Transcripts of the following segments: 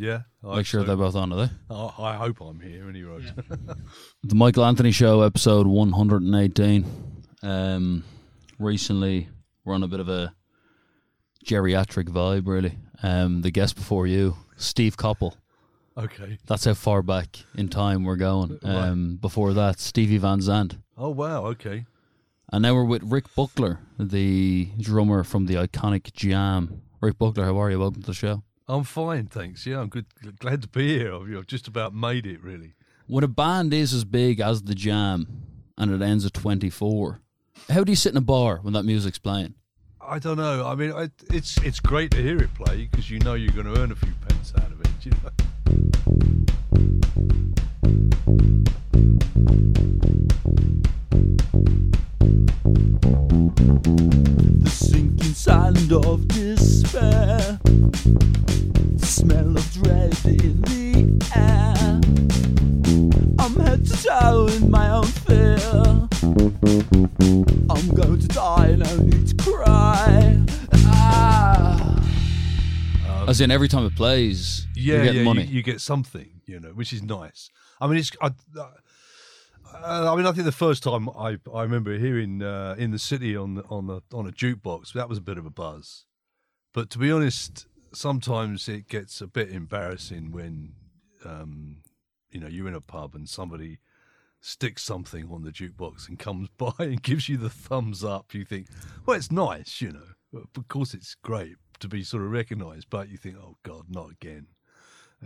Yeah, I Make sure so. they're both on, are they? I, I hope I'm here anyway. The Michael Anthony Show, episode 118. Um, recently, we're on a bit of a geriatric vibe, really. Um, the guest before you, Steve Coppell. okay. That's how far back in time we're going. Um, Before that, Stevie Van Zandt. Oh wow. Okay. And now we're with Rick Buckler, the drummer from the iconic Jam. Rick Buckler, how are you? Welcome to the show. I'm fine, thanks. Yeah, I'm good. Glad to be here. I've I've just about made it, really. When a band is as big as the Jam and it ends at 24, how do you sit in a bar when that music's playing? I don't know. I mean, I, it's it's great to hear it play because you know you're going to earn a few pence out of it. You know? The sinking sand of despair. The smell of dread in the air. I'm head to in my own fear. I'm going to die, no need to cry. Ah. As in, every time it plays, Yeah, you get yeah. money. You, you get something, you know, which is nice. I mean, it's. I, uh, I mean, I think the first time I I remember hearing uh, in the city on on the on a jukebox that was a bit of a buzz. But to be honest, sometimes it gets a bit embarrassing when um, you know you're in a pub and somebody sticks something on the jukebox and comes by and gives you the thumbs up. You think, well, it's nice, you know. Of course, it's great to be sort of recognised, but you think, oh God, not again.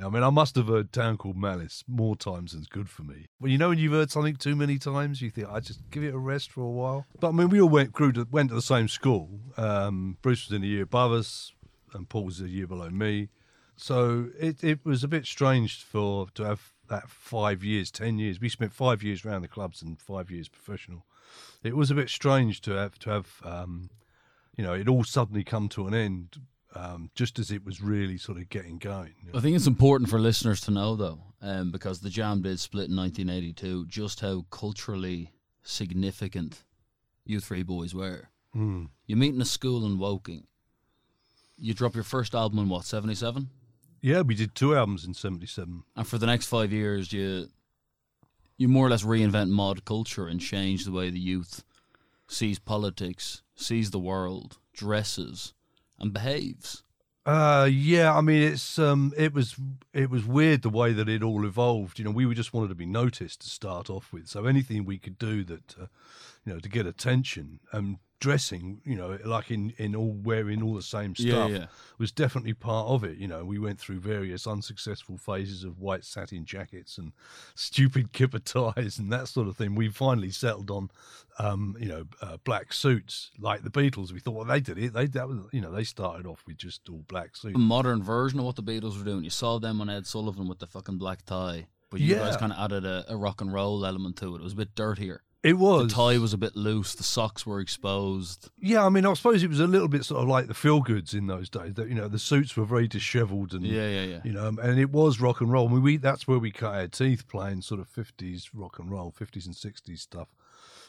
I mean, I must have heard Town Called Malice more times than's good for me. Well, you know, when you've heard something too many times, you think, I just give it a rest for a while. But I mean, we all went, grew to, went to the same school. Um, Bruce was in a year above us, and Paul was a year below me. So it, it was a bit strange for to have that five years, ten years. We spent five years around the clubs and five years professional. It was a bit strange to have to have, um, you know, it all suddenly come to an end um, just as it was really sort of getting going. you know. I think it's important for listeners to know, though, um, because the Jam did split in 1982, just how culturally significant you three boys were. Mm. You meet in a school in Woking. You drop your first album in what, 77? Yeah, we did two albums in '77. And for the next five years, you you more or less reinvent mod culture and change the way the youth sees politics, sees the world, dresses, and behaves. Uh, yeah, I mean it's um, it was it was weird the way that it all evolved. You know, we just wanted to be noticed to start off with, so anything we could do that, uh, you know, to get attention and dressing, you know, like in in all wearing all the same stuff yeah. was definitely part of it. You know, we went through various unsuccessful phases of white satin jackets and stupid kipper ties and that sort of thing. We finally settled on, um, you know, uh, black suits like the Beatles. We thought, well, they did it. They that was, you know, they started off with just all black suits. A modern version of what the Beatles were doing. You saw them on Ed Sullivan with the fucking black tie, but you guys kind of added a, a rock and roll element to it. It was a bit dirtier. It was The tie was a bit loose. The socks were exposed. Yeah, I mean, I suppose it was a little bit sort of like the feel goods in those days. That you know, the suits were very dishevelled and Yeah, yeah, yeah. you know, and it was rock and roll. I mean, we that's where we cut our teeth playing sort of fifties rock and roll, fifties and sixties stuff,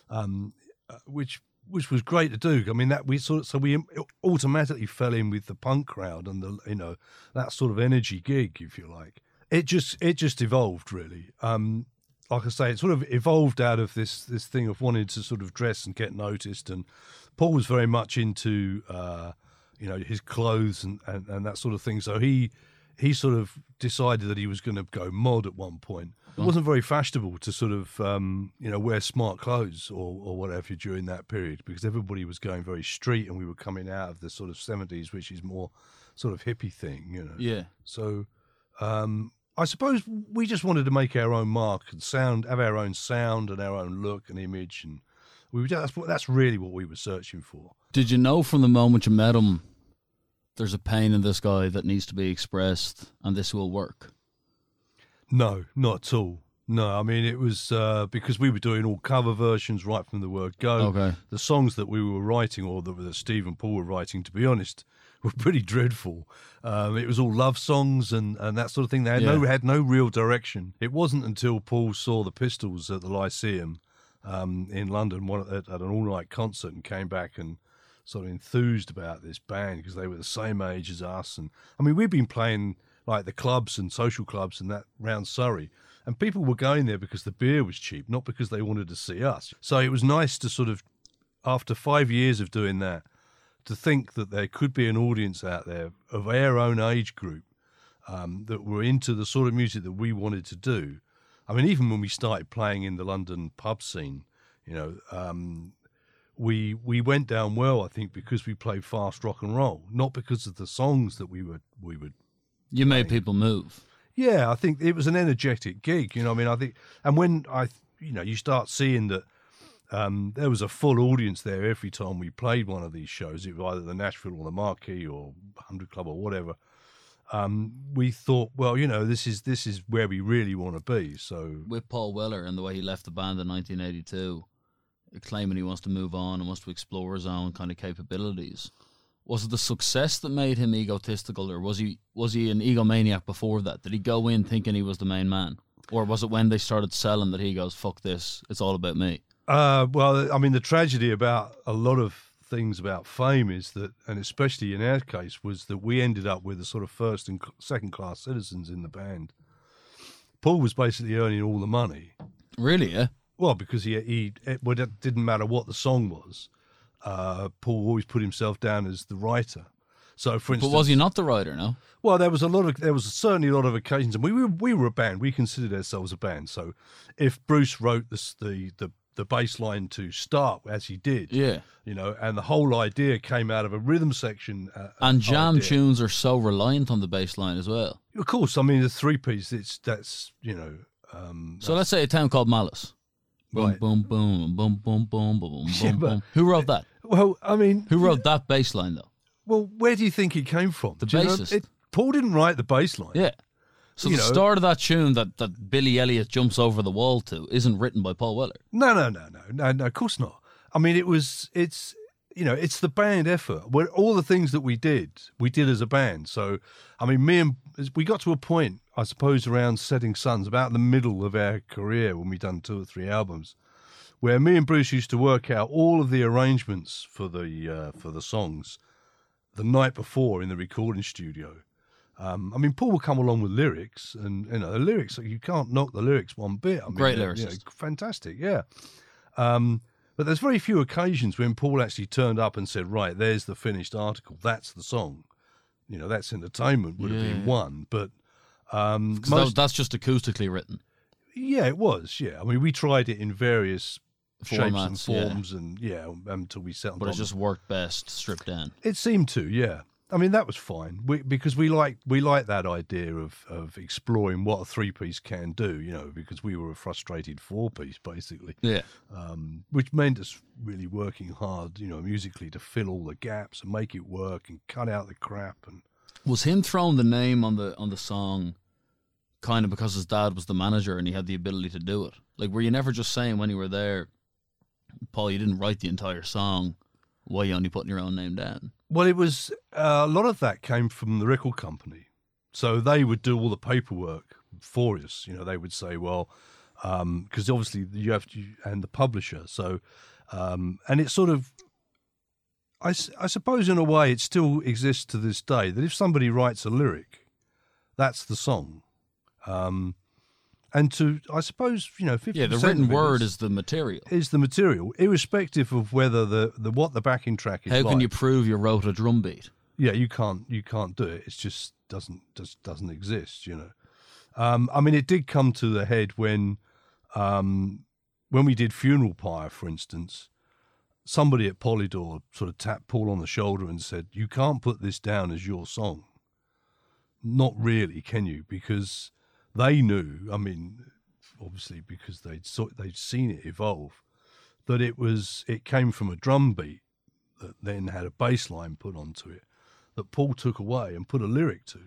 um, uh, which which was great to do. I mean, that we sort of, so we automatically fell in with the punk crowd and the you know that sort of energy gig, if you like. It just it just evolved really. Um, like I say, it sort of evolved out of this this thing of wanting to sort of dress and get noticed. And Paul was very much into uh, you know his clothes and, and, and that sort of thing. So he he sort of decided that he was going to go mod at one point. It wasn't very fashionable to sort of um, you know wear smart clothes or, or whatever during that period because everybody was going very street and we were coming out of the sort of seventies, which is more sort of hippie thing, you know. Yeah. So um, I suppose we just wanted to make our own mark and sound, have our own sound and our own look and image, and we were, that's that's really what we were searching for. Did you know from the moment you met him, there's a pain in this guy that needs to be expressed, and this will work? No, not at all. No, I mean it was uh, because we were doing all cover versions right from the word go. Okay. The songs that we were writing, or that, that Steve and Paul were writing, to be honest, were pretty dreadful. Um, it was all love songs and, and that sort of thing. They had no had no real direction. It wasn't until Paul saw the Pistols at the Lyceum um, in London one, at, at an all night concert and came back and sort of enthused about this band because they were the same age as us. And I mean, we've been playing like the clubs and social clubs and that round Surrey. And people were going there because the beer was cheap, not because they wanted to see us. So it was nice to sort of, after five years of doing that, to think that there could be an audience out there of our own age group um, that were into the sort of music that we wanted to do. I mean, even when we started playing in the London pub scene, you know, um, we we went down well. I think because we played fast rock and roll, not because of the songs that we were we would. You made people move. Yeah, I think it was an energetic gig. You know, I mean, I think, and when I, you know, you start seeing that um, there was a full audience there every time we played one of these shows, it was either the Nashville or the Marquee or Hundred Club or whatever. Um, we thought, well, you know, this is this is where we really want to be. So With Paul Weller and the way he left the band in 1982, claiming he wants to move on and wants to explore his own kind of capabilities. Was it the success that made him egotistical, or was he was he an egomaniac before that? Did he go in thinking he was the main man, or was it when they started selling that he goes, "Fuck this, it's all about me"? Uh, well, I mean, the tragedy about a lot of things about fame is that, and especially in our case, was that we ended up with the sort of first and second class citizens in the band. Paul was basically earning all the money. Really? Yeah. Well, because he he it, well, it didn't matter what the song was. Uh, Paul always put himself down as the writer. So, for instance, But was he not the writer? No. well, there was a lot of there was certainly a lot of occasions, and we were we were a band. We considered ourselves a band. So, if Bruce wrote this, the the the bass line to start as he did, Yeah. you know, and the whole idea came out of a rhythm section. Uh, And jam idea. tunes are so reliant on the bass line as well. Of course, I mean the three piece. It's that's you know. Um, So let's say a town called Malice. Boom, Right. boom, boom, boom, boom, boom, boom, Yeah, boom, boom. Who wrote that? well, I mean, Who wrote that bass line though? well, where do you think it came from? The Do you know, bassist. it- Paul didn't write the bass line. Yeah. So the know- start of that tune that, that Billy Elliot jumps over the wall to isn't written by Paul Weller. No, no, no, no, no, no. Of course not. I mean, it was. It's you know, it's the band effort. Where all the things that we did, we did as a band. So, I mean, me and we got to a point, I suppose, around Setting Sons, about the middle of our career when we done two or three albums, where me and Bruce used to work out all of the arrangements for the uh, for the songs the night before in the recording studio. Um, I mean, Paul will come along with lyrics, and you know the lyrics. You can't knock the lyrics one bit. I mean, Great they're, you know, fantastic, yeah. Um, but there's very few occasions when Paul actually turned up and said, "Right, there's the finished article. That's the song." You know, that's entertainment would have been one, but um, 'Cause that- most, that's just acoustically written. yeah, it was. Yeah, I mean, we tried it in various shapes and Formats, yeah. forms, and yeah, until we settled. But it just worked best stripped down. It seemed to, yeah. I mean, that was fine we, because we like we like that idea of of exploring what a three piece can do. You know, because we were a frustrated four piece basically, Yeah. um, which meant us really working hard, you know, musically to fill all the gaps and make it work and cut out the crap and. Was him throwing the name on the on the song kind of because his dad was the manager and he had the ability to do it? Like were you never just saying when you were there, Paul, you didn't write the entire song, why are you only putting your own name down? Well, it was uh, a lot of that came from the record company, so they would do all the paperwork for us. You know, they would say, well, because obviously you have to, and the publisher. So, um, and it sort of, I, I suppose, in a way, it still exists to this day that if somebody writes a lyric, that's the song. Um, and to, I suppose, you know, 50% Yeah, the written word is the material. is the material, irrespective of whether the, the what the backing track is. How can you prove you wrote a drum beat? yeah you can't you can't do it it just doesn't just doesn't exist you know um i mean it did come to the head when um when we did funeral pyre for instance somebody at polydor sort of tapped paul on the shoulder and said you can't put this down as your song not really can you because they knew i mean obviously because they'd saw, they'd seen it evolve that it was it came from a drum beat that then had a bass line put onto it that Paul took away and put a lyric to.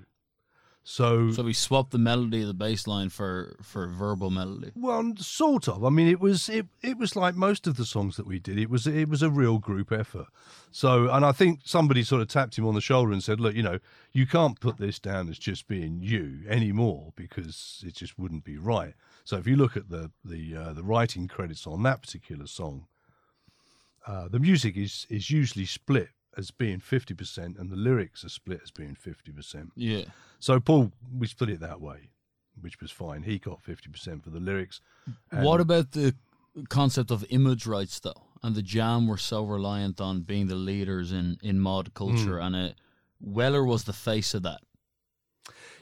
So, So we swapped the melody of the bass line for, for verbal melody. well, sort of. I mean, it was it it was like most of the songs that we did. It was it was a real group effort. So, and I think somebody sort of tapped him on the shoulder and said, "Look, you know, you can't put this down as just being you anymore because it just wouldn't be right." So, if you look at the the uh, the writing credits on that particular song, uh, the music is is usually split as being fifty percent, and the lyrics are split as being fifty percent. Yeah. So Paul, we split it that way, which was fine. He got fifty percent for the lyrics. What about the concept of image rights, though? And the Jam were so reliant on being the leaders in, in mod culture, mm. and it, Weller was the face of that.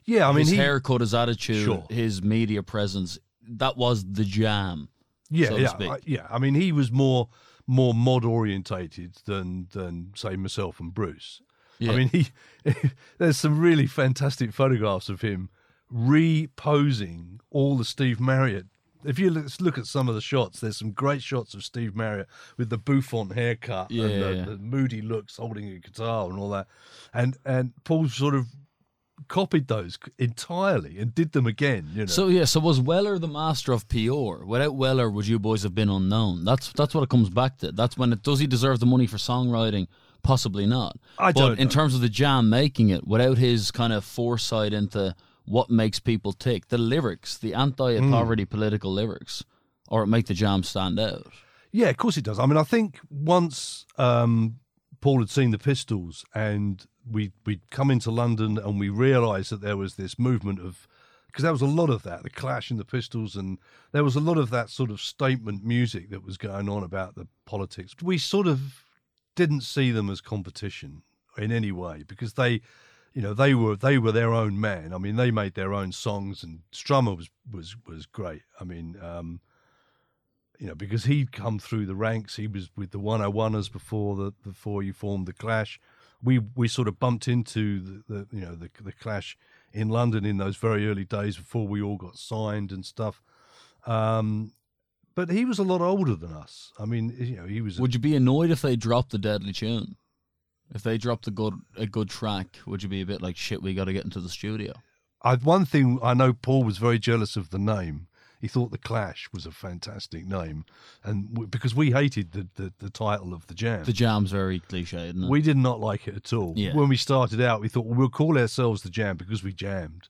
Yeah, I mean, his he, haircut, his attitude, Sure. his media presence, that was the Jam. yeah, so to yeah, speak. I, yeah. I mean, he was more more mod orientated than than say myself and Bruce. Yeah. I mean, he there's some really fantastic photographs of him reposing all the Steve Marriott. If you look, look at some of the shots, there's some great shots of Steve Marriott with the bouffant haircut Yeah, and the, yeah. the moody looks, holding a guitar and all that. And and Paul sort of copied those entirely and did them again. You know, So yeah, so was Weller the master of PR? Without Weller, would you boys have been unknown? That's that's what it comes back to. That's when it does he deserve the money for songwriting? Possibly not. I but don't But in know. terms of the jam making it, without his kind of foresight into what makes people tick, the lyrics, the anti-poverty Hmm. political lyrics, or it make the jam stand out. Yeah, of course it does. I mean, I think once um, Paul had seen the Pistols and we we'd come into London and we realised that there was this movement of because there was a lot of that, the Clash and the Pistols, and there was a lot of that sort of statement music that was going on about the politics. We sort of didn't see them as competition in any way because they, you know, they were they were their own man. I mean, they made their own songs, and Strummer was was was great. I mean. Um, you know, because he'd come through the ranks. He was with the 101ers before the before you formed the Clash. We we sort of bumped into the, the you know the the Clash in London in those very early days before we all got signed and stuff. Um, but he was a lot older than us. I mean, you know, he was. Would you be annoyed if they dropped the deadly tune? If they dropped a good a good track, would you be a bit like shit? We got to get into the studio. I, one thing I know, Paul was very jealous of the name. He thought the Clash was a fantastic name, and w- because we hated the, the, the title of the jam, The jam's very cliche, isn't it? We did not like it at all. Yeah. When we started out, we thought well, we'll call ourselves the Jam because we jammed,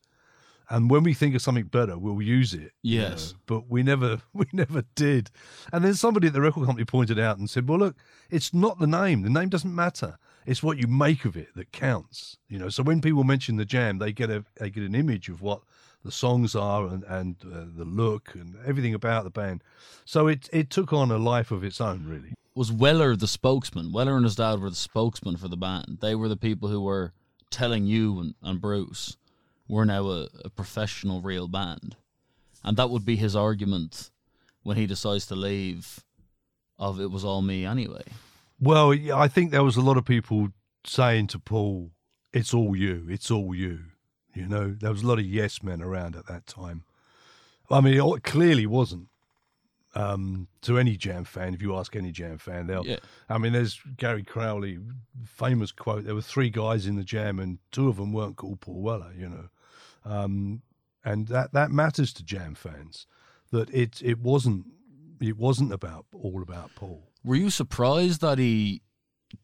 and when we think of something better, we'll use it. you Yes. know. But we never, we never did. And then somebody at the record company pointed out and said, "Well, look, it's not the name. The name doesn't matter. It's what you make of it that counts. You know. So when people mention the Jam, they get a they get an image of what." The songs are and and uh, the look and everything about the band, so it it took on a life of its own, really. was Weller the spokesman. Weller and his dad were the spokesman for the band. They were the people who were telling you and, and Bruce, we're now a, a professional, real band. And that would be his argument when he decides to leave of it was all me anyway. Well, yeah, I think there was a lot of people saying to Paul, "It's all you. It's all you." You know, there was a lot of yes men around at that time. I mean, it clearly wasn't um, to any Jam fan. If you ask any Jam fan, they'll. Yeah. I mean, there's Gary Crowley, famous quote. There were three guys in the Jam, and two of them weren't called Paul Weller. You know, um, and that that matters to Jam fans. That it it wasn't it wasn't about all about Paul. Were you surprised that he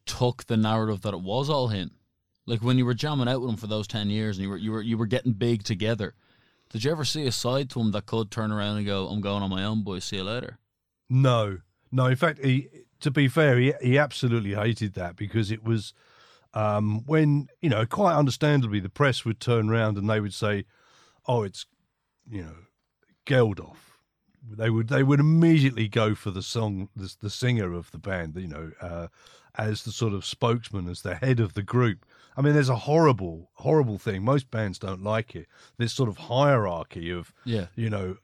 took the narrative that it was all him? Like when you were jamming out with him for those ten years and you were you were you were getting big together. Did you ever see a side to him that could turn around and go, I'm going on my own, boys, see you later? No, no. In fact, he, to be fair, he, he absolutely hated that because it was um, when you know, quite understandably, the press would turn around and they would say, "Oh, it's you know, Geldof." They would they would immediately go for the song, the, the singer of the band, you know, uh, as the sort of spokesman, as the head of the group. I mean, there's a horrible, horrible thing. Most bands don't like it. This sort of hierarchy of Yeah. you know,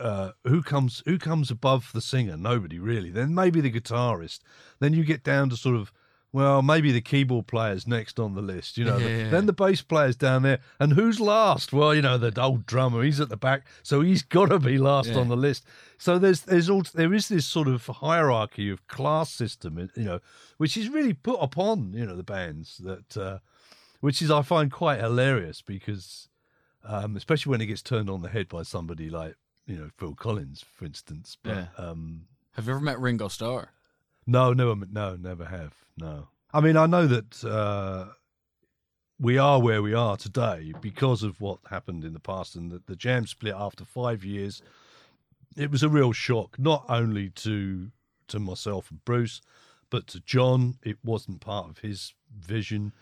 uh, who comes who comes above the singer? Nobody really. Then maybe the guitarist. Then you get down to sort of well, maybe the keyboard player's next on the list. You know, Yeah. then the bass player's down there, and who's last? Well, you know, the old drummer. He's at the back, so he's got to be last Yeah. on the list. So there's there's all there is this sort of hierarchy of class system, you know, which is really put upon you know the bands that, uh, which is I find quite hilarious because um, especially when it gets turned on the head by somebody like you know Phil Collins, for instance. But Yeah. um, Have you ever met Ringo Starr? No, never, no, never have. No, I mean I know that uh, we are where we are today because of what happened in the past, and that the Jam split after five years. It was a real shock, not only to to myself and Bruce, but to John. It wasn't part of his vision.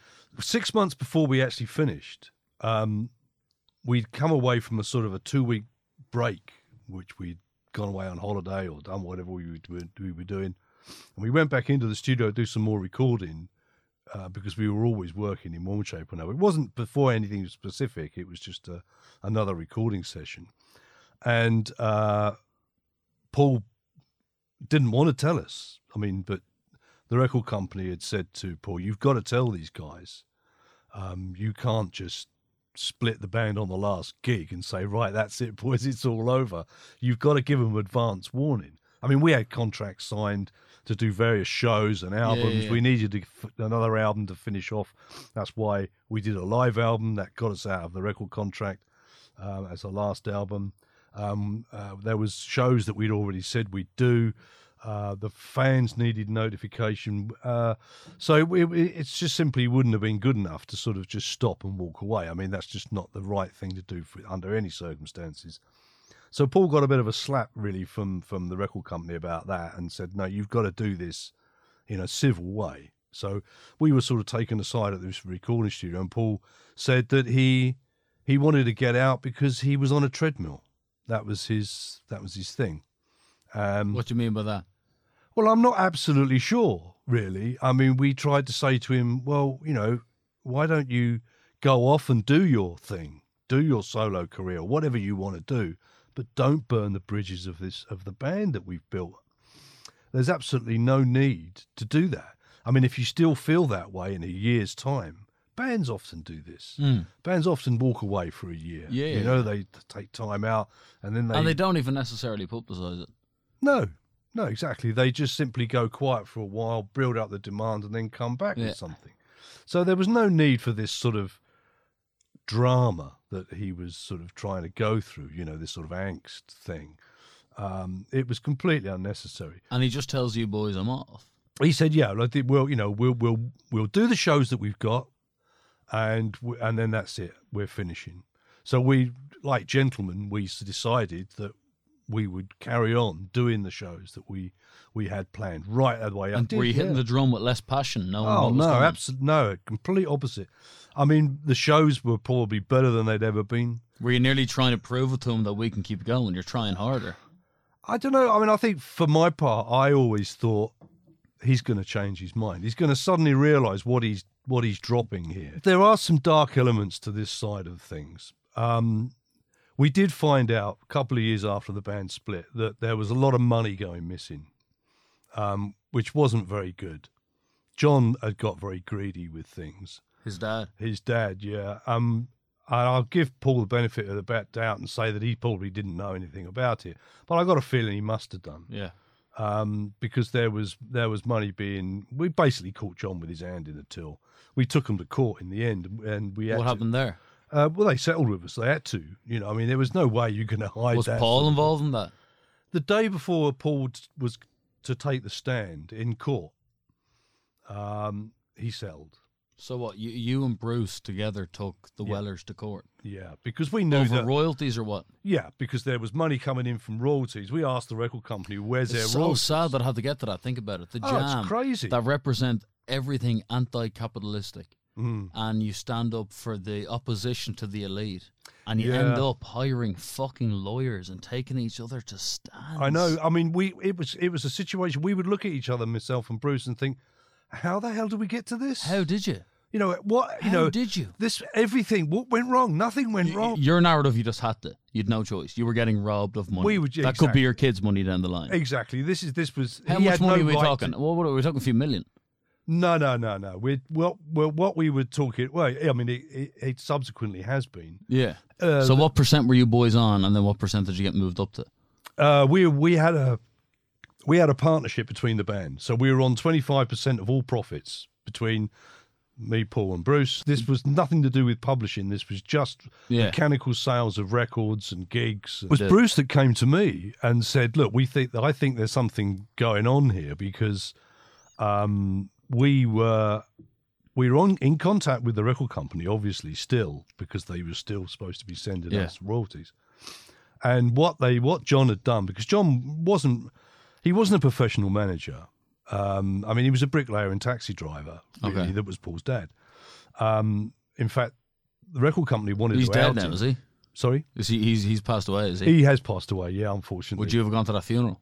Six months before we actually finished, um, we'd come away from a sort of a two week break, which we'd gone away on holiday or done whatever we were, we were doing. And we went back into the studio to do some more recording uh, because we were always working in one shape or another. It wasn't before anything specific, it was just a, another recording session. And uh, Paul didn't want to tell us. I mean, but the record company had said to Paul, "You've got to tell these guys. Um, you can't just split the band on the last gig and say, right, that's it, boys, it's all over. You've got to give them advance warning. I mean, we had contracts signed to do various shows and albums. yeah. We needed to, f- another album to finish off. That's why we did a live album that got us out of the record contract um, as a last album. Um, uh, there was shows that we'd already said we'd do. Uh, the fans needed notification, uh, so it, it, it's just simply wouldn't have been good enough to sort of just stop and walk away. I mean, that's just not the right thing to do for, under any circumstances. So Paul got a bit of a slap really from from the record company about that, and said, "No, you've got to do this in a civil way." So we were sort of taken aside at this recording studio, and Paul said that he he wanted to get out because he was on a treadmill. That was his that was his thing. Um, What do you mean by that? well, I'm not absolutely sure, really. I mean, we tried to say to him, well, you know, why don't you go off and do your thing, do your solo career, whatever you want to do, but don't burn the bridges of this of the band that we've built. There's absolutely no need to do that. I mean, if you still feel that way in a year's time, bands often do this. Mm. Bands often walk away for a year. Yeah, you know, they take time out and then they and they don't even necessarily publicise it. no, no, exactly. They just simply go quiet for a while, build up the demand, and then come back Yeah. with something. So there was no need for this sort of drama that he was sort of trying to go through, you know, this sort of angst thing. Um, it was completely unnecessary. And he just tells you boys, I'm off. He said, "Yeah, like, we'll, you know, we'll we'll we'll do the shows that we've got, and we, and then that's it. We're finishing." So we, like gentlemen, we decided that we would carry on doing the shows that we we had planned right the way up. And were you hitting Yeah. the drum with less passion? No, Oh no, absolutely no, complete opposite. I mean, the shows were probably better than they'd ever been. Were you nearly trying to prove it to him that we can keep going? You're trying harder. I don't know. I mean, I think for my part, I always thought he's going to change his mind. He's going to suddenly realise what he's what he's dropping here. There are some dark elements to this side of things. Um, we did find out a couple of years after the band split that there was a lot of money going missing, um, which wasn't very good. John had got very greedy with things. His dad. His dad, yeah. Um, and I'll give Paul the benefit of the doubt and say that he probably didn't know anything about it, but I got a feeling he must have done Yeah. um, because there was there was money being. We basically caught John with his hand in the till. We took him to court in the end, and we What to- happened there? Uh, well, they settled with us. They had to. You know, I mean, there was no way you're going to hide Was that. Paul involved in that? The day before Paul t- was to take the stand in court, um, he settled. So what? You, you and Bruce together took the Yeah. Wellers to court Yeah, because we knew over that. royalties or what? Yeah, because there was money coming in from royalties. We asked the record company, "Where's their It's so royalties?" sad that I had to get to that. Think about it. The Oh, jam crazy. that represent everything anti-capitalistic, Mm. and you stand up for the opposition to the elite, and you Yeah. end up hiring fucking lawyers and taking each other to stand. I know. I mean, we it was it was a situation we would look at each other, myself and Bruce, and think, "How the hell did we get to this? How did you? you know what? You How know, did you? this everything. What went wrong? Nothing went Y- wrong. Your narrative, you just had to. You'd no choice. You were getting robbed of money. We would- that could be your kids' money down the line. Exactly. This is this was. How much money no are we right talking? to- Well, what were we talking? A few million. No, no, no, no. We well, well, what we were talking. Well, I mean, it, it, it subsequently has been. Yeah. Uh, so what percent were you boys on, and then what percent did you get moved up to? Uh, we we had a we had a partnership between the band, so we were on twenty five percent of all profits between me, Paul, and Bruce. This was nothing to do with publishing. This was just Yeah. mechanical sales of records and gigs. It was Yeah. Bruce that came to me and said, "Look, we think that I think there's something going on here because um, we were." We were on, in contact with the record company, obviously, still because they were still supposed to be sending Yeah. us royalties and what they what John had done because John wasn't he wasn't a professional manager. Um, I mean, he was a bricklayer and taxi driver. Really, Okay. that was Paul's dad. Um, in fact, the record company wanted He's to dead now, him. is he? Sorry, Is he? He's he's passed away. Is he? he has passed away. Yeah, unfortunately. Would you have gone to that funeral?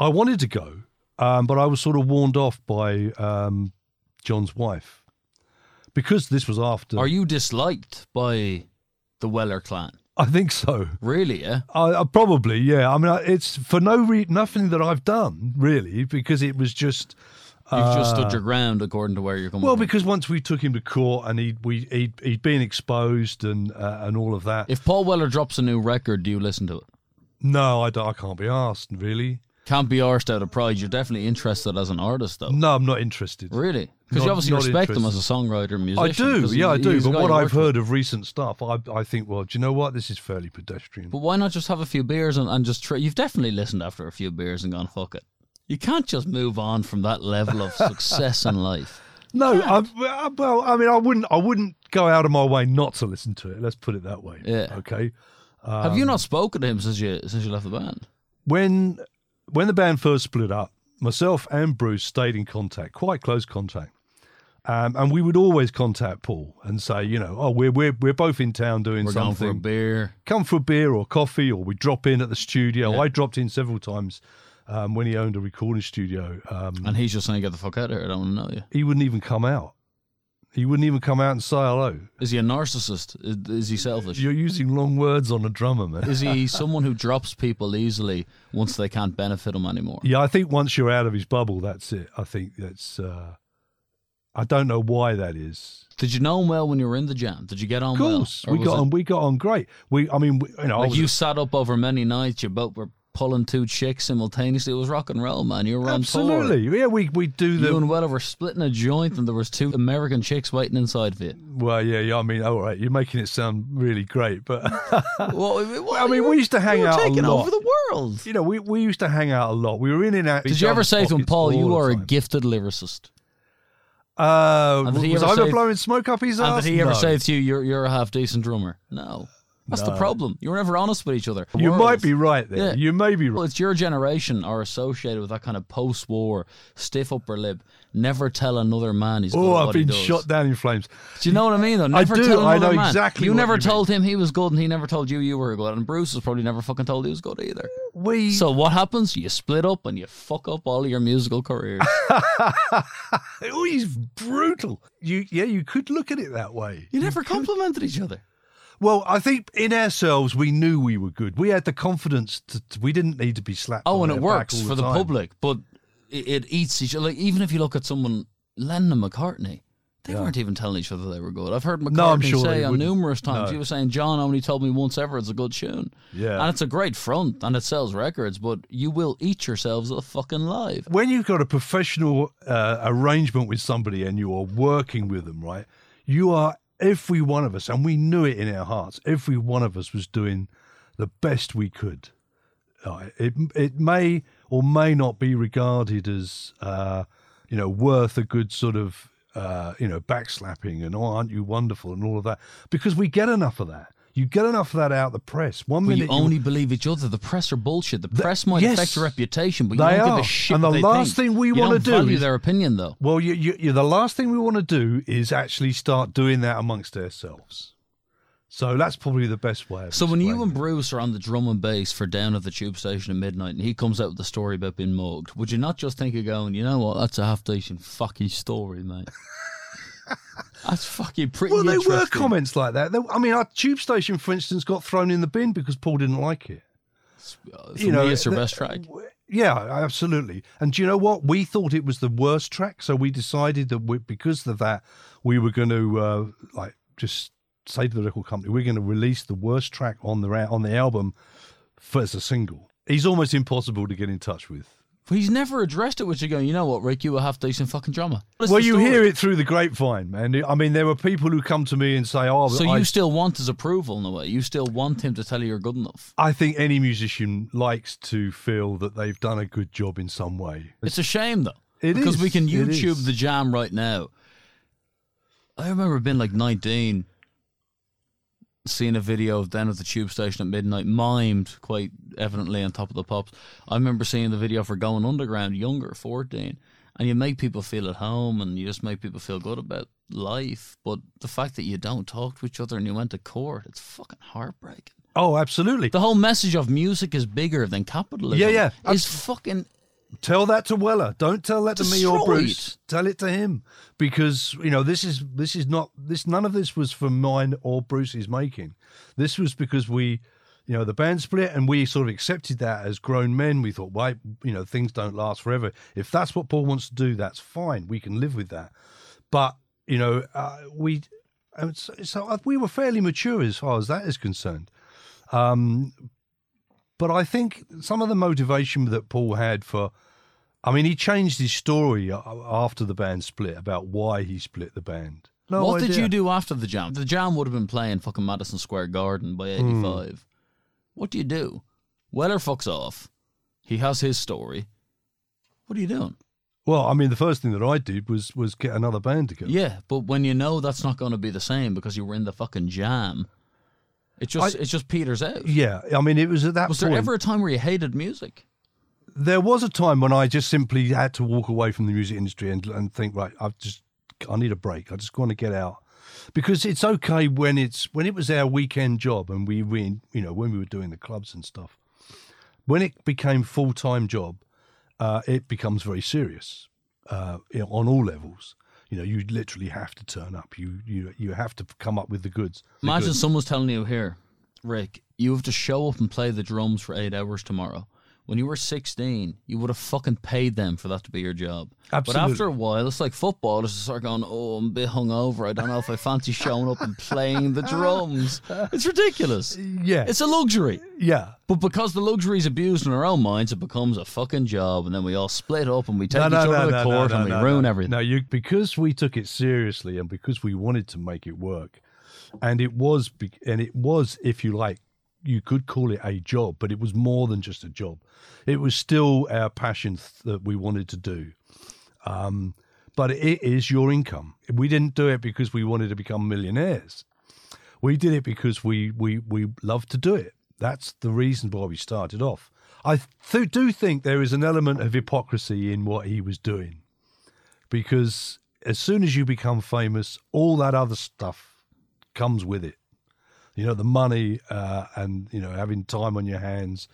I wanted to go, um, but I was sort of warned off by um, John's wife because this was after. Are you disliked by the Weller clan? I think so. Really? Yeah. I, I probably, yeah. I mean, it's for no re- nothing that I've done really, because it was just. You've just uh, stood your ground according to where you're coming Well, from. because once we took him to court and he we he'd, he'd been exposed and uh, and all of that. if Paul Weller drops a new record, do you listen to it? no, I, don't- I can't be asked really. Can't be arsed out of pride. You're definitely interested as an artist, though. No, I'm not interested. Really? Because you obviously respect him as a songwriter and musician. I do, yeah, I do. But what I've worked with. heard of recent stuff, I I think, well, do you know what? This is fairly pedestrian. But why not just have a few beers and, and just try? You've definitely listened after a few beers and gone, fuck it. You can't just move on from that level of success in life. No, I, I- well, I mean, I wouldn't, I wouldn't go out of my way not to listen to it. Let's put it that way. Yeah. Okay. Have Um, you not spoken to him since you since you left the band? When when the band first split up, myself and Bruce stayed in contact, quite close contact. Um, and we would always contact Paul and say, you know, oh, we're we're we're both in town doing We're going something. for a beer. Come for a beer or coffee, or we drop in at the studio. Yeah. I dropped in several times um, when he owned a recording studio. Um, And he's just saying, get the fuck out of here. I don't want to know you. he wouldn't even come out. He wouldn't even come out and say hello. Is he a narcissist? Is, he selfish? You're using long words on a drummer, man. Is he someone who drops people easily once they can't benefit him anymore? Yeah, I think once you're out of his bubble, that's it. I think that's. Uh, I don't know why that is. Did you know him well when you were in the jam? Did you get on Of course, well? We got it- on. We got on great. We, I mean, we, you know, Like was- you sat up over many nights, you both were pulling two chicks simultaneously. It was rock and roll, man. You were on tour. absolutely. Yeah, we we do You the. and Weller were splitting a joint, and there was two American chicks waiting inside of you. Well, yeah, yeah. I mean, all right, you're making it sound really great, but well, I mean, we used to hang you out a lot. over the world. you know, we, we used to hang out a lot. We were in and out. Did you ever say to him, Paul, you are a gifted lyricist? Uh, And did he was I ever blowing smoke up his And ass? did he ever No. say to you, you're, you're a half decent drummer? No. That's the problem. You were never honest with each other. You World. might be right there. Yeah. You may be Well, right. it's your generation are associated with that kind of post-war stiff upper lip. Never tell another man he's oh, good Oh, I've been shot down in flames. Do you know what I mean? Though, never do. tell I know man. exactly You never you told him he was good, and he never told you you were good. And Bruce has probably never fucking told he was good either. We So what happens? You split up and you fuck up all your musical careers. oh, he's brutal. You yeah, you could look at it that way. You never complimented each other. Well, I think in ourselves we knew we were good. We had the confidence to- we didn't need to be slapped. Oh, and it works all for the time. public, but it, it eats each other. Like even if you look at someone, Lennon and McCartney, they weren't even telling each other they were good. I've heard McCartney No, sure say on numerous times. No. He was saying, "John only told me once ever it's a good tune." Yeah. and it's a great front and it sells records, but you will eat yourselves a fucking live. when you've got a professional uh, arrangement with somebody and you are working with them, right? You are every one of us, and we knew it in our hearts. Every one of us was doing the best we could. It it may or may not be regarded as uh, you know worth a good sort of uh, you know backslapping and oh aren't you wonderful and all of that because we get enough of that. You get enough of that out of the press. One But minute you- only believe each other. The press are bullshit. The press might yes. affect your reputation, but you don't give are. a shit. And the last think. thing we wanna don't do value is- their opinion, though. Well, you, you, you, the last thing we want to do is actually start doing that amongst ourselves. So that's probably the best way. Of So when you and Bruce are on the drum and bass for down at the tube station at midnight, and he comes out with the story about being mugged, would you not just think of going, you know what, that's a half decent fucking story, mate. that's fucking pretty. well, there were comments like that. There- I mean, our tube station, for instance, got thrown in the bin because Paul didn't like it. Uh, For me, it's your best track. Yeah, absolutely. And do you know what? We thought it was the worst track, so we decided that we, because of that, we were going to uh, like just say to the record company, we're going to release the worst track on the on the album for, as a single. He's almost impossible to get in touch with. He's never addressed it which you going, you know what, Rick, you were half decent fucking drummer. What's well, you story? hear it through the grapevine, man. I mean, there were people who come to me and say, "Oh, So I, you still want his approval in a way. You still want him to tell you you're good enough. I think any musician likes to feel that they've done a good job in some way. It's a shame though. It because we can YouTube the jam right now. I remember being like 19, seeing a video of down at the tube station at midnight, mimed quite evidently on top of the pops. I remember seeing the video for Going Underground, younger, 14, and you make people feel at home and you just make people feel good about life, but the fact that you don't talk to each other and you went to court, it's fucking heartbreaking. Oh, absolutely. The whole message of music is bigger than capitalism. Yeah, yeah. Is fucking Tell that to Weller. Don't tell that to me or Bruce. Tell it to him because you know this is this is not this. None of this was for mine or Bruce's making. This was because we, you know, the band split and we sort of accepted that as grown men. We thought, why, you know, things don't last forever. If that's what Paul wants to do, that's fine. We can live with that. But you know, uh, we and so, so we were fairly mature as far as that is concerned. Um, but I think some of the motivation that Paul had for, I mean, he changed his story after the band split about why he split the band. No what did you do after the jam? The jam would have been playing fucking Madison Square Garden by Hmm. 85. What do you do? Weller fucks off. He has his story. What are you doing? Well, I mean, the first thing that I did was was get another band together. Yeah, but when you know that's not going to be the same because you were in the fucking jam, it just I- it just peters out. Yeah, I mean, it was at that Was point. there ever a time where you hated music? there was a time when I just simply had to walk away from the music industry and, and think, right, I've just, I need a break. I just want to get out because it's okay when it's when it was our weekend job and we, we you know, when we were doing the clubs and stuff. When it became full time job, uh, it becomes very serious uh, on all levels. You know, you literally have to turn up. You you you have to come up with the goods. The Imagine goods. someone's telling you here, Rick, you have to show up and play the drums for eight hours tomorrow. When you were 16, you would have fucking paid them for that to be your job. Absolutely. But after a while, it's like football. It's just start going, oh, I'm a bit hungover. I don't know if I fancy showing up and playing the drums. It's ridiculous. yeah, It's a luxury. yeah. But because the luxury is abused in our own minds, it becomes a fucking job. And then we all split up and we take each other to court and we ruin everything. No, you because we took it seriously and because we wanted to make it work, and it was and it was, if you like, you could call it a job, but it was more than just a job. It was still our passion th- that we wanted to do. Um, but it is your income. We didn't do it because we wanted to become millionaires. We did it because we we we love to do it. That's the reason why we started off. I th- do think there is an element of hypocrisy in what he was doing, because as soon as you become famous, all that other stuff comes with it. You know, the money uh, and you know having time on your hands,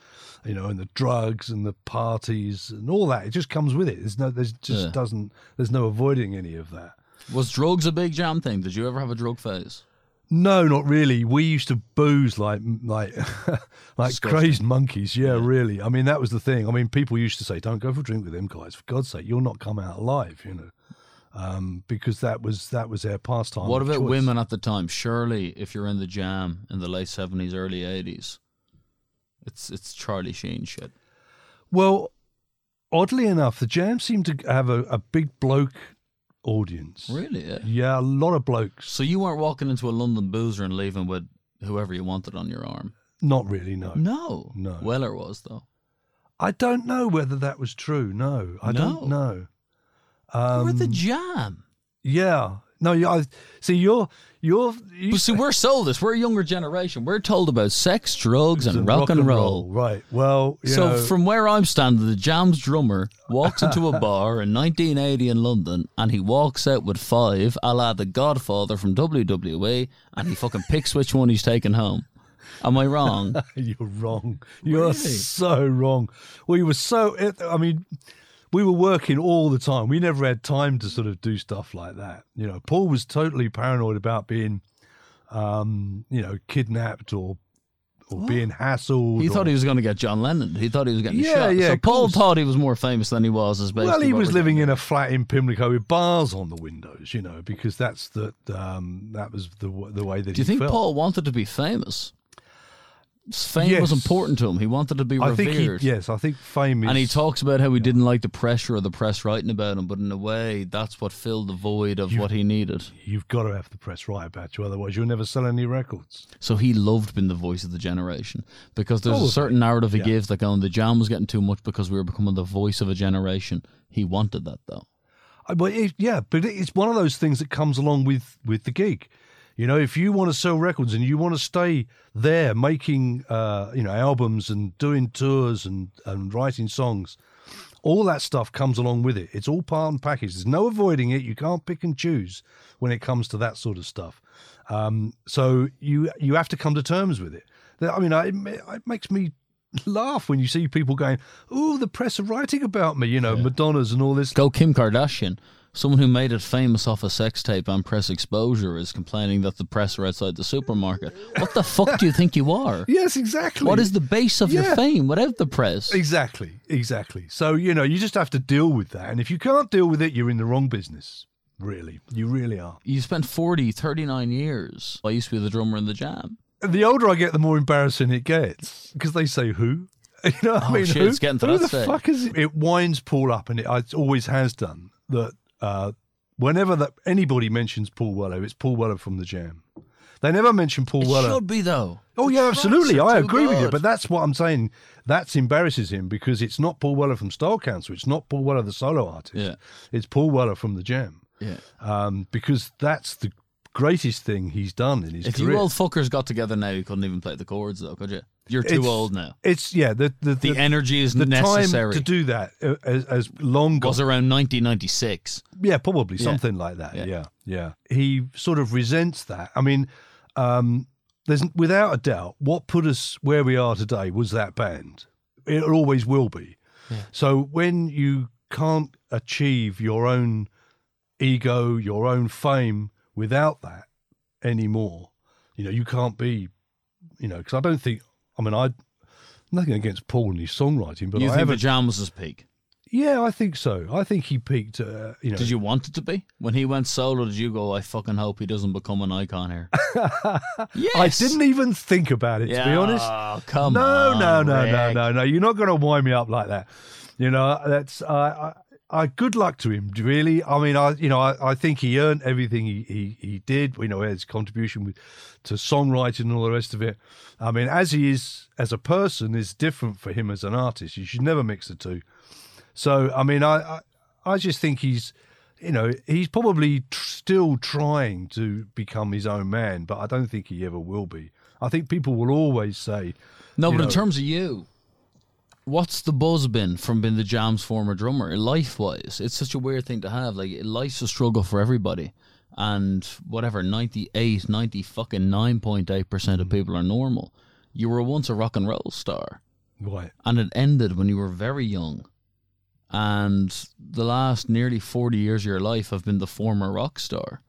you know, and the drugs and the parties and all that. It just comes with it. There's no, there's just Yeah. doesn't. There's no avoiding any of that. Was drugs a big jam thing? Did you ever have a drug phase? No, not really. We used to booze like like like Disgusting. crazed monkeys. Yeah, really. I mean, that was the thing. I mean, people used to say, "Don't go for a drink with them guys. For God's sake, you'll not come out alive." You know, um, because that was that was their pastime. What about choice. women at the time? Surely, if you're in the jam in the late seventies, early eighties, it's it's Charlie Sheen shit. Well, oddly enough, the Jam seemed to have a, a big bloke audience. Really? Yeah. Yeah, a lot of blokes. So you weren't walking into a London boozer and leaving with whoever you wanted on your arm. Not really. No. No. No. Weller was though. I don't know whether that was true. No, I don't know. Um, we're the jam. Yeah. No, you, I see. You're you're. You, But see, we're sold this. We're a younger generation. We're told about sex, drugs, and, rock, and roll. Right. Well, you So know, from where I'm standing, the Jam's drummer walks into a bar in 1980 in London, and he walks out with five, a la the Godfather from WWE, and he fucking picks which one he's taking home. Am I wrong? you're wrong. You're Really? so wrong. We were so. I mean, we were working all the time. We never had time to sort of do stuff like that. You know, Paul was totally paranoid about being, um, you know, kidnapped or or being hassled. He or, thought he was going to get John Lennon. He thought he was getting Yeah, shot. yeah, so Paul thought he was more famous than he was. Basically Well, he was living in a flat in Pimlico with bars on the windows, you know, because that's the um, that was the the way that Do you think felt. Paul wanted to be famous? Fame Yes. was important to him. He wanted to be I revered. think he, yes, I think fame is. And he talks about how he didn't like the pressure of the press writing about him, but in a way, that's what filled the void of You- what he needed. You've got to have the press write about you, otherwise you'll never sell any records. So he loved being the voice of the generation because there's Probably. a certain narrative he Yeah. gives that going, the jam was getting too much because we were becoming the voice of a generation. He wanted that though. I- But it, yeah, but it's one of those things that comes along with with the gig. You know, if you want to sell records and you want to stay there making uh, you know albums and doing tours and and writing songs, all that stuff comes along with it. It's all part and package. There's no avoiding it. You can't pick and choose when it comes to that sort of stuff. Um, so you you have to come to terms with it. I mean, I, it it makes me laugh when you see people going, "Oh, the press are writing about me," you know, Madonna's and all this. Go Kim Kardashian. Someone who made it famous off a sex tape and press exposure is complaining that the press are outside the supermarket. What the fuck do you think you are? Yes, exactly. What is the base of your fame without the press? Exactly, exactly. So, you know, you just have to deal with that. And if you can't deal with it, you're in the wrong business. Really. You really are. You spent 40, 39 years. I used to be the drummer in the jam. The older I get, the more embarrassing it gets because they say who. You know what I Oh, mean? shit, who, it's getting to who that the fuck is it? It winds Paul up, and it, it always has done. That uh, whenever that anybody mentions Paul Weller, it's Paul Weller from the Jam. They never mention Paul Weller. It Weller. should be, though. Oh The yeah, absolutely. I agree with you, but that's what I'm saying. That's embarrasses him because it's not Paul Weller from Style Council. It's not Paul Weller, the solo artist. Yeah. It's Paul Weller from the Jam. Yeah. Um, because that's the greatest thing he's done in his If career. you old fuckers got together now, you couldn't even play the chords, though, could you? You're too It's- old now. it's yeah, the the, The, the, energy is the necessary. time to do that uh, as, as long was around 1996. Yeah, probably Yeah. something like that. Yeah. Yeah. yeah, He sort of resents that. I mean, um, there's without a doubt what put us where we are today was that band. It always will be. So when you can't achieve your own ego, your own fame without that anymore, you know, you can't be, you know, because I don't think. I mean, I nothing against Paul and his songwriting, but you I think the haven't. jam was his peak? yeah, I think so. I think he peaked. Uh, you know, Did you want it to be? When he went solo, did you go, I fucking hope he doesn't become an icon here? yes. I didn't even think about it, to be honest. Oh, come no, on. no, no, no, Rick. no, no. You're not going to wind me up like that. You know, that's I, I, I. Good luck to him. Really, I mean, I, you know, I, I think he earned everything he, he, he did. You know, his contribution with, to songwriting and all the rest of it. I mean, as he is as a person, is different for him as an artist. You should never mix the two. So, I mean, I, I, I just think he's, you know, he's probably tr- still trying to become his own man, but I don't think he ever will be. I think people will always say, No, but in terms of you, what's the buzz been from being the Jam's former drummer, life wise? It's such a weird thing to have. Like, life's a struggle for everybody. And whatever, 98, 90 fucking 9.8% Mm. of people are normal. You were once a rock and roll star, right, and it ended when you were very young. And the last nearly 40 years of your life have been the former rock star.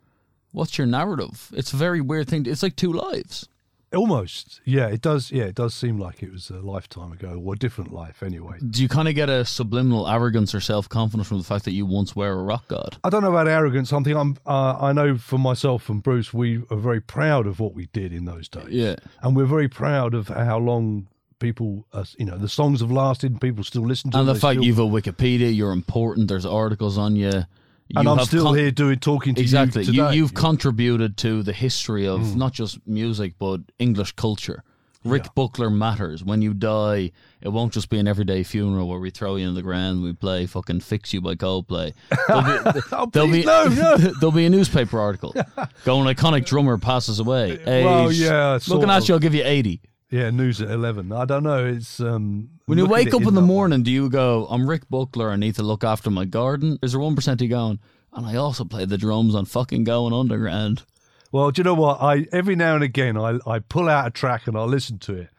What's your narrative? It's a very weird thing. It's like two lives. Almost, yeah, it does. Yeah, it does seem like it was a lifetime ago or a different life anyway. Do you kind of get a subliminal arrogance or self confidence from the fact that you once were a rock god? I don't know about arrogance. Something I'm. Uh, I know for myself and Bruce, we are very proud of what we did in those days. Yeah. and we're very proud of how long people, uh, you know, the songs have lasted. and People still listen to And them. the fact still- you've a Wikipedia, you're important. There's articles on you. You and I'm still con- here doing talking to Exactly. you You, today. you've contributed to the history of Mm. not just music but English culture. Rick Buckler matters. When you die, it won't just be an everyday funeral where we throw you in the ground, we play fucking "Fix You" by Coldplay. There'll be, Oh, there'll please, be, no, no. there'll be a newspaper article going iconic drummer passes away. Age, Well, yeah, looking at of. you, I'll give you eighty. yeah, news at eleven. I don't know. It's um. When you wake up in the morning, do you go, I'm Rick Buckler, I need to look after my garden? Is there 1% you going, and I also play the drums on fucking Going Underground? Well, do you know what? I every now and again I I pull out a track and I listen to it,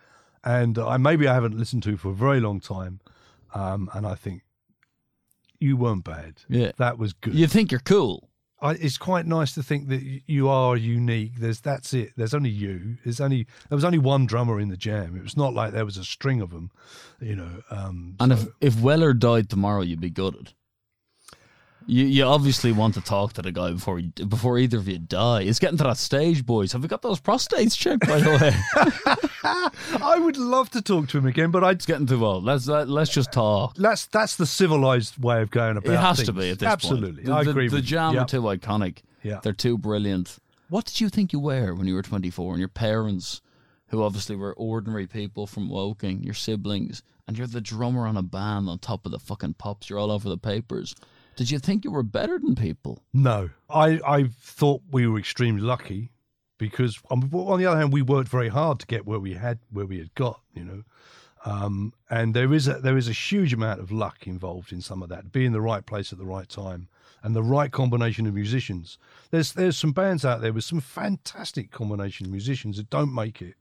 and I maybe I haven't listened to for a very long time, um, and I think you weren't bad. Yeah. that was good. You think you're cool. I, it's quite nice to think that you are unique. There's that's it. There's only you. There's only there was only one drummer in the jam. It was not like there was a string of them, you know. Um, And so- if, if Weller died tomorrow, you'd be gutted. You, you obviously want to talk to the guy before you, before either of you die. It's getting to that stage, boys. Have we got those prostates checked, by the way? I would love to talk to him again, but I it's getting too old. Let's let, let's just talk. that's that's the civilized way of going about. It It has to be at this Absolutely, point. I the, agree The, with the. Jam Yeah. are too iconic. Yeah. They're too brilliant. What did you think you were when you were 24 and your parents, who obviously were ordinary people from Woking, your siblings, and you're the drummer on a band on top of the fucking pops, you're all over the papers. Did you think you were better than people? No, I I thought we were extremely lucky because on, on the other hand, we worked very hard to get where we had where we had got. You know, Um, and there is a there is a huge amount of luck involved in some of that. Be in the right place at the right time and the right combination of musicians. There's there's some bands out there with some fantastic combination of musicians that don't make it,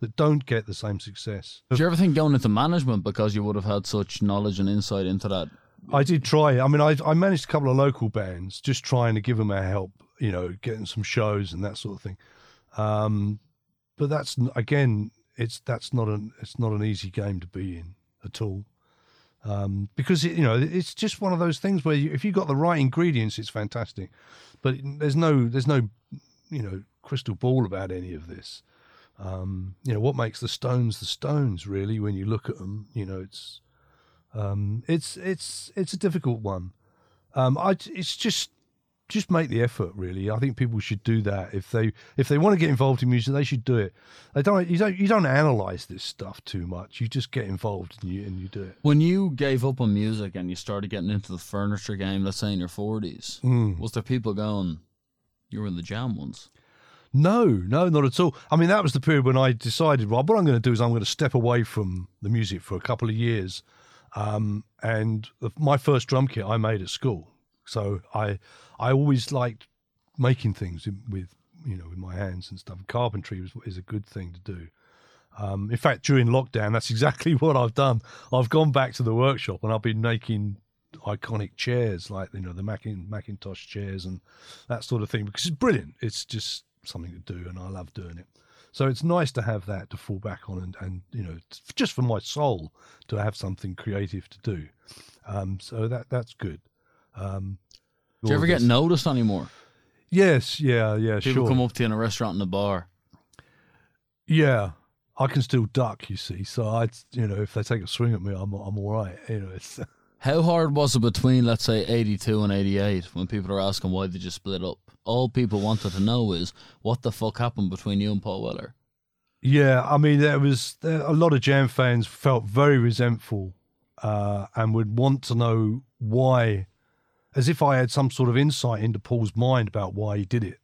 that don't get the same success. Did you ever think going into management because you would have had such knowledge and insight into that? I did try. I mean, I I managed a couple of local bands, just trying to give them a help, you know, getting some shows and that sort of thing. Um, but that's again, it's that's not an it's not an easy game to be in at all. Um, because it, you know it's just one of those things where you, if you've got the right ingredients, it's fantastic. But there's no there's no you know crystal ball about any of this. Um, you know what makes the Stones the Stones really when you look at them. You know it's um, it's it's it's a difficult one. Um, I it's just just make the effort really. I think people should do that if they if they want to get involved in music, they should do it. They don't you don't you don't analyze this stuff too much. You just get involved and you and you do it. When you gave up on music and you started getting into the furniture game, let's say in your forties, Mm. was there people going, "You were in the jam once"? No, no, not at all. I mean, that was the period when I decided, well, what I'm going to do is I'm going to step away from the music for a couple of years. Um, and the, my first drum kit I made at school. So I, I always liked making things with, you know, with my hands and stuff. Carpentry was, is a good thing to do. Um, in fact, during lockdown, that's exactly what I've done. I've gone back to the workshop and I've been making iconic chairs like, you know, the Macin, Mackintosh chairs and that sort of thing because it's brilliant. It's just something to do, and I love doing it. So it's nice to have that to fall back on, and, and you know, just for my soul to have something creative to do. Um, so that that's good. Um, Do you ever get noticed anymore? Yes, yeah, yeah, People sure. come up to you in a restaurant in a bar. Yeah, I can still duck. You see, so I, you know, if they take a swing at me, I'm I'm all right. You know, it's How hard was it between, let's say, 82 and 88 when people are asking why did you split up? All people wanted to know is what the fuck happened between you and Paul Weller? Yeah, I mean, there was there, a lot of Jam fans felt very resentful uh, and would want to know why, as if I had some sort of insight into Paul's mind about why he did it,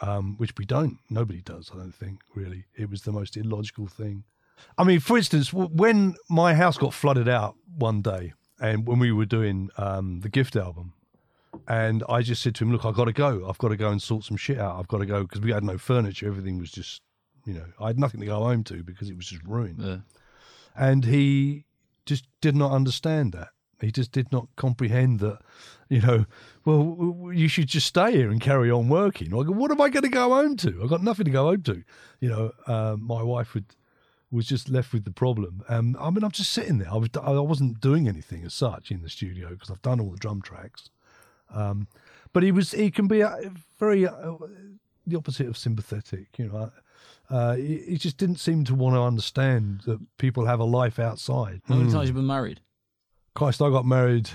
um, which we don't. Nobody does, I don't think, really. It was the most illogical thing. I mean, for instance, when my house got flooded out one day, and when we were doing um, the Gift album, and I just said to him, "Look, I've got to go. I've got to go and sort some shit out. I've got to go because we had no furniture. Everything was just, you know, I had nothing to go home to because it was just ruined." Yeah. And he just did not understand that. He just did not comprehend that, you know. Well, w- w- you should just stay here and carry on working. I go, what am I going to go home to? I've got nothing to go home to. You know, uh, my wife would was just left with the problem. Um, I mean, I'm just sitting there. I was I wasn't doing anything as such in the studio because I've done all the drum tracks. Um, but he was he can be uh, very uh, the opposite of sympathetic. You know, uh, he, he just didn't seem to want to understand that people have a life outside. How many times you been married? Christ, I got married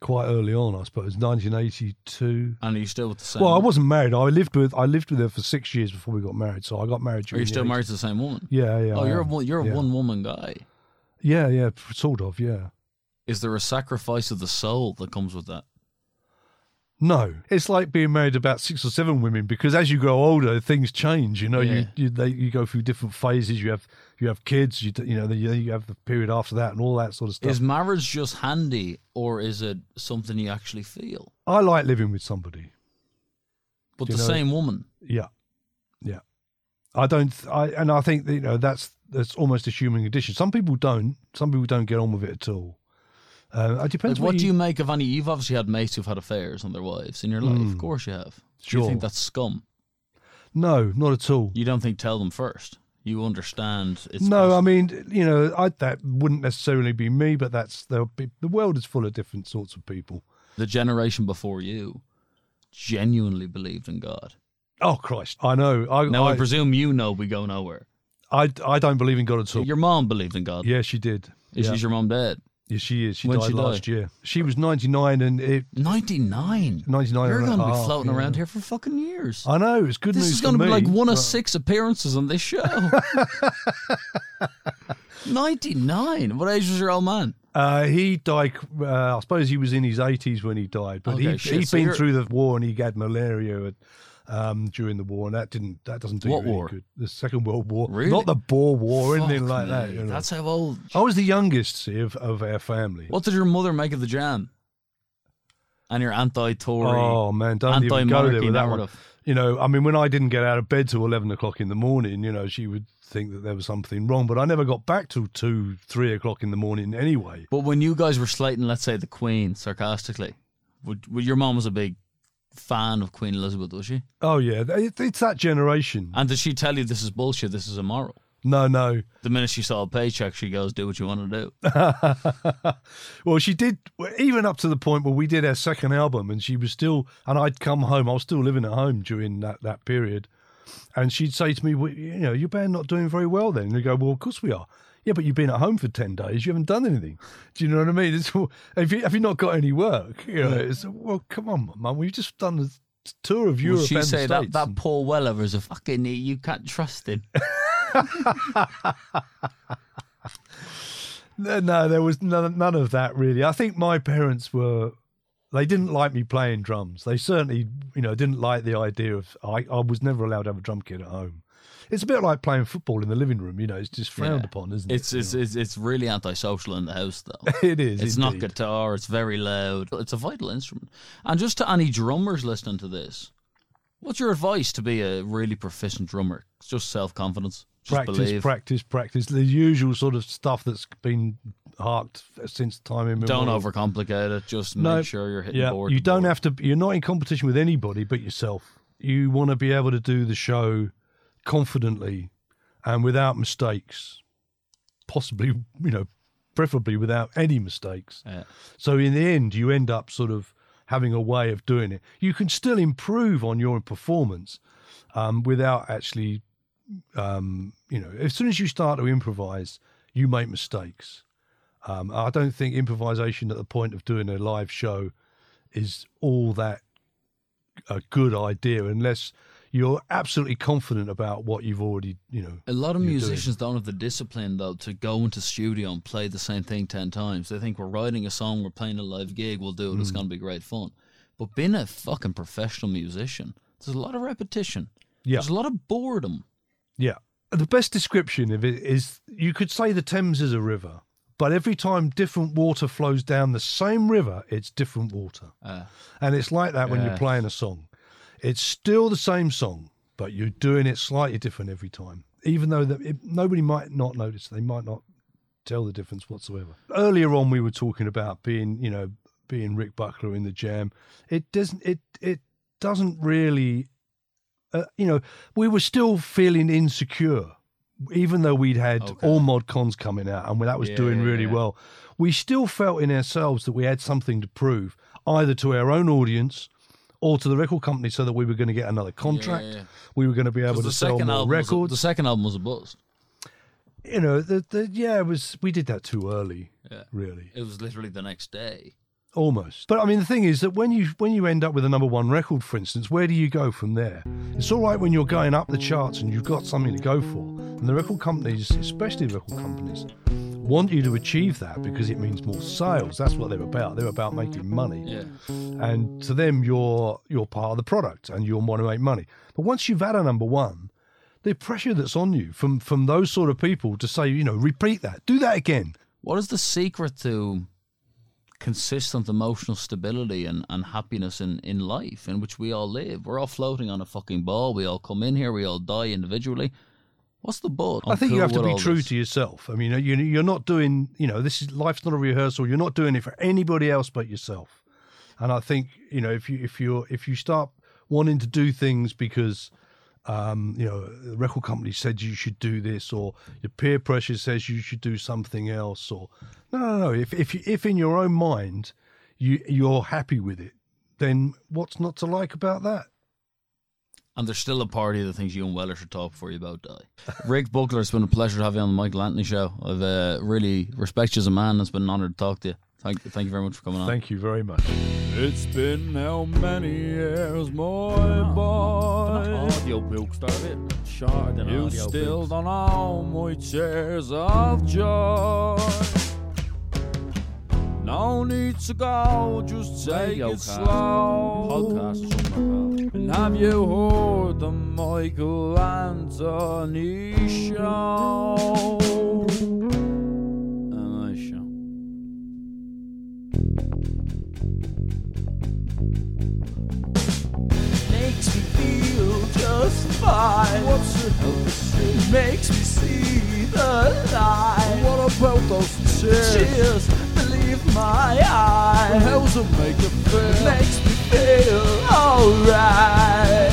quite early on. I suppose 1982. And are you still with the same Well, I wasn't married. I lived with I lived with her for six years before we got married. So I got married. Are you still 80s. married to the same woman? Yeah, yeah. oh, I you're a, am. one- you're a yeah. one woman guy. Yeah, yeah, sort of. Yeah. Is there a sacrifice of the soul that comes with that? No, it's like being married to about six or seven women because as you grow older, things change. You know, Yeah. you you, they, you go through different phases. You have you have kids. You you know, you you have the period after that and all that sort of stuff. Is marriage just handy or is it something you actually feel? I like living with somebody. But the know- same woman. Yeah, yeah. I don't. I and I think you know that's that's almost a human condition. Some people don't. Some people don't get on with it at all. Uh, it depends. Like, what do you make of any? You've obviously had mates who've had affairs on their wives in your life. Of course you have. Do you think that's scum? No, not at all. You don't think tell them first. You understand it's no, I mean, you know, I, that wouldn't necessarily be me, but that's there'll be, the world is full of different sorts of people. the generation before you genuinely believed in God. Oh Christ, I know. I Now I, I, presume you know we go nowhere. I, I don't believe in God at all. Your mom believed in God. Yeah, she did. Is yeah. Is your mom dead? Yeah, she is. She When'd died she last year. She was ninety nine, and it Ninety nine. 99 You're going to be floating yeah. around here for fucking years. I know it's good this news. is going to be like one of but- six appearances on this show. 99. What age was your old man? Uh, he died. Uh, I suppose he was in his eighties when he died, but Okay, he shit, he'd so been you're- through the war and he had malaria. And, um, during the war, and that didn't that doesn't do What you any war? good. The Second World War, Really? not the Boer War, or anything Fuck like that. you know. That's how old. I was the youngest see, of, of our family. What did your mother make of the jam? And your anti-Tory, Oh man, don't even go there with that one. narrative. You know, I mean, when I didn't get out of bed till eleven o'clock in the morning, you know, she would think that there was something wrong. But I never got back till two, three o'clock in the morning anyway. But when you guys were slating, let's say, the Queen, sarcastically, would, would your mom was a big fan of Queen Elizabeth, was she? Oh yeah, it's that generation. And did she tell you this is bullshit, this is immoral? No, no. The minute she saw a paycheck, she goes, "Do what you want to do." well, she did even up to the point where we did our second album, and she was still, and I'd come home. I was still living at home during that that period, and she'd say to me, well, "You know, your band not doing very well." Then and I go, "Well, of course we are." Yeah, but you've been at home for ten days. You haven't done anything. Do you know what I mean? It's, have you have you not got any work? You know, it's, well, come on, mum. We've just done a tour of Europe Would she and say the that that Paul Weller is a fucking you can't trust him? No, no, there was none, none of that really. I think my parents were, they didn't like me playing drums. They certainly, you know, didn't like the idea of, I, I was never allowed to have a drum kit at home. It's a bit like playing football in the living room, you know, it's just frowned Yeah. upon, isn't It's it? it's it's, it's really antisocial in the house, though. it is. It's not guitar. It's very loud. It's a vital instrument. And just to any drummers listening to this, what's your advice to be a really proficient drummer? It's just self confidence. Practice, believe. practice, practice. The usual sort of stuff that's been harked since time immemorial. Don't overcomplicate it. Just make sure you're hitting Yeah, board. you don't board. have to. You're not in competition with anybody but yourself. You want to be able to do the show confidently and without mistakes. Possibly, you know, preferably without any mistakes. Yeah. So in the end, you end up sort of having a way of doing it. You can still improve on your performance um, without actually, um, you know, as soon as you start to improvise, you make mistakes. Um, I don't think improvisation at the point of doing a live show is all that a good idea unless you're absolutely confident about what you've already, you know. A lot of you're doing. musicians don't have the discipline though to go into studio and play the same thing ten times. They think we're writing a song, we're playing a live gig, we'll do it. Mm. It's going to be great fun. But being a fucking professional musician, there's a lot of repetition. Yeah. There's a lot of boredom. Yeah. The best description of it is you could say the Thames is a river, but every time different water flows down the same river, it's different water. Uh, And it's like that when Yeah. you're playing a song. It's still the same song, but you're doing it slightly different every time. Even though that it, nobody might not notice, they might not tell the difference whatsoever. Earlier on, we were talking about being, you know, being Rick Buckler in the Jam. It doesn't. It it doesn't really. Uh, you know, we were still feeling insecure, even though we'd had Okay. all mod cons coming out and that was Yeah, doing really yeah. well. We still felt in ourselves that we had something to prove, either to our own audience or to the record company, so that we were going to get another contract. yeah. We were going to be able to sell more was a, the second album was a bust. you know, the, the yeah, it was. We did that too early, Yeah. really. It was literally the next day. Almost. But I mean, the thing is that when you when you end up with a number one record, for instance, where do you go from there? It's all right when you're going up the charts and you've got something to go for, and the record companies, especially the record companies, want you to achieve that because it means more sales. That's what they're about. They're about making money, Yeah. and to them, you're you're part of the product and you want to make money. But once you've had a number one, the pressure that's on you from from those sort of people to say, you know, repeat that, do that again. What is the secret to consistent emotional stability and, and happiness in, in life in which we all live? We're all floating on a fucking ball. We all come in here. We all die individually. What's the board? I think you have to be true to yourself. I mean, you you're not doing, you know, this is life's not a rehearsal. You're not doing it for anybody else but yourself. And I think, you know, if you if you if you start wanting to do things because um, you know, the record company said you should do this, or your peer pressure says you should do something else, or no, no, no. If if if in your own mind you you're happy with it, then what's not to like about that? And there's still a party that thinks you and Weller should talk before you both die. Rick Buckler, it's been a pleasure to have you on the Michael Anthony show. I've uh, really respect you as a man. It's been an honour to talk to you. Thank, thank you very much for coming on. Thank you very much. It's been how many years, my boy? Audio book started shorter You audio still books. don't know my tears of joy. No need to go, just take it slow. Podcast, something like that. And have you heard the Michael Anthony show? A nice show. Makes me feel just fine. What's it help me see? Makes me see the light. What about those tears? Tears, with my eyes. How's it make you feel? It makes me feel alright.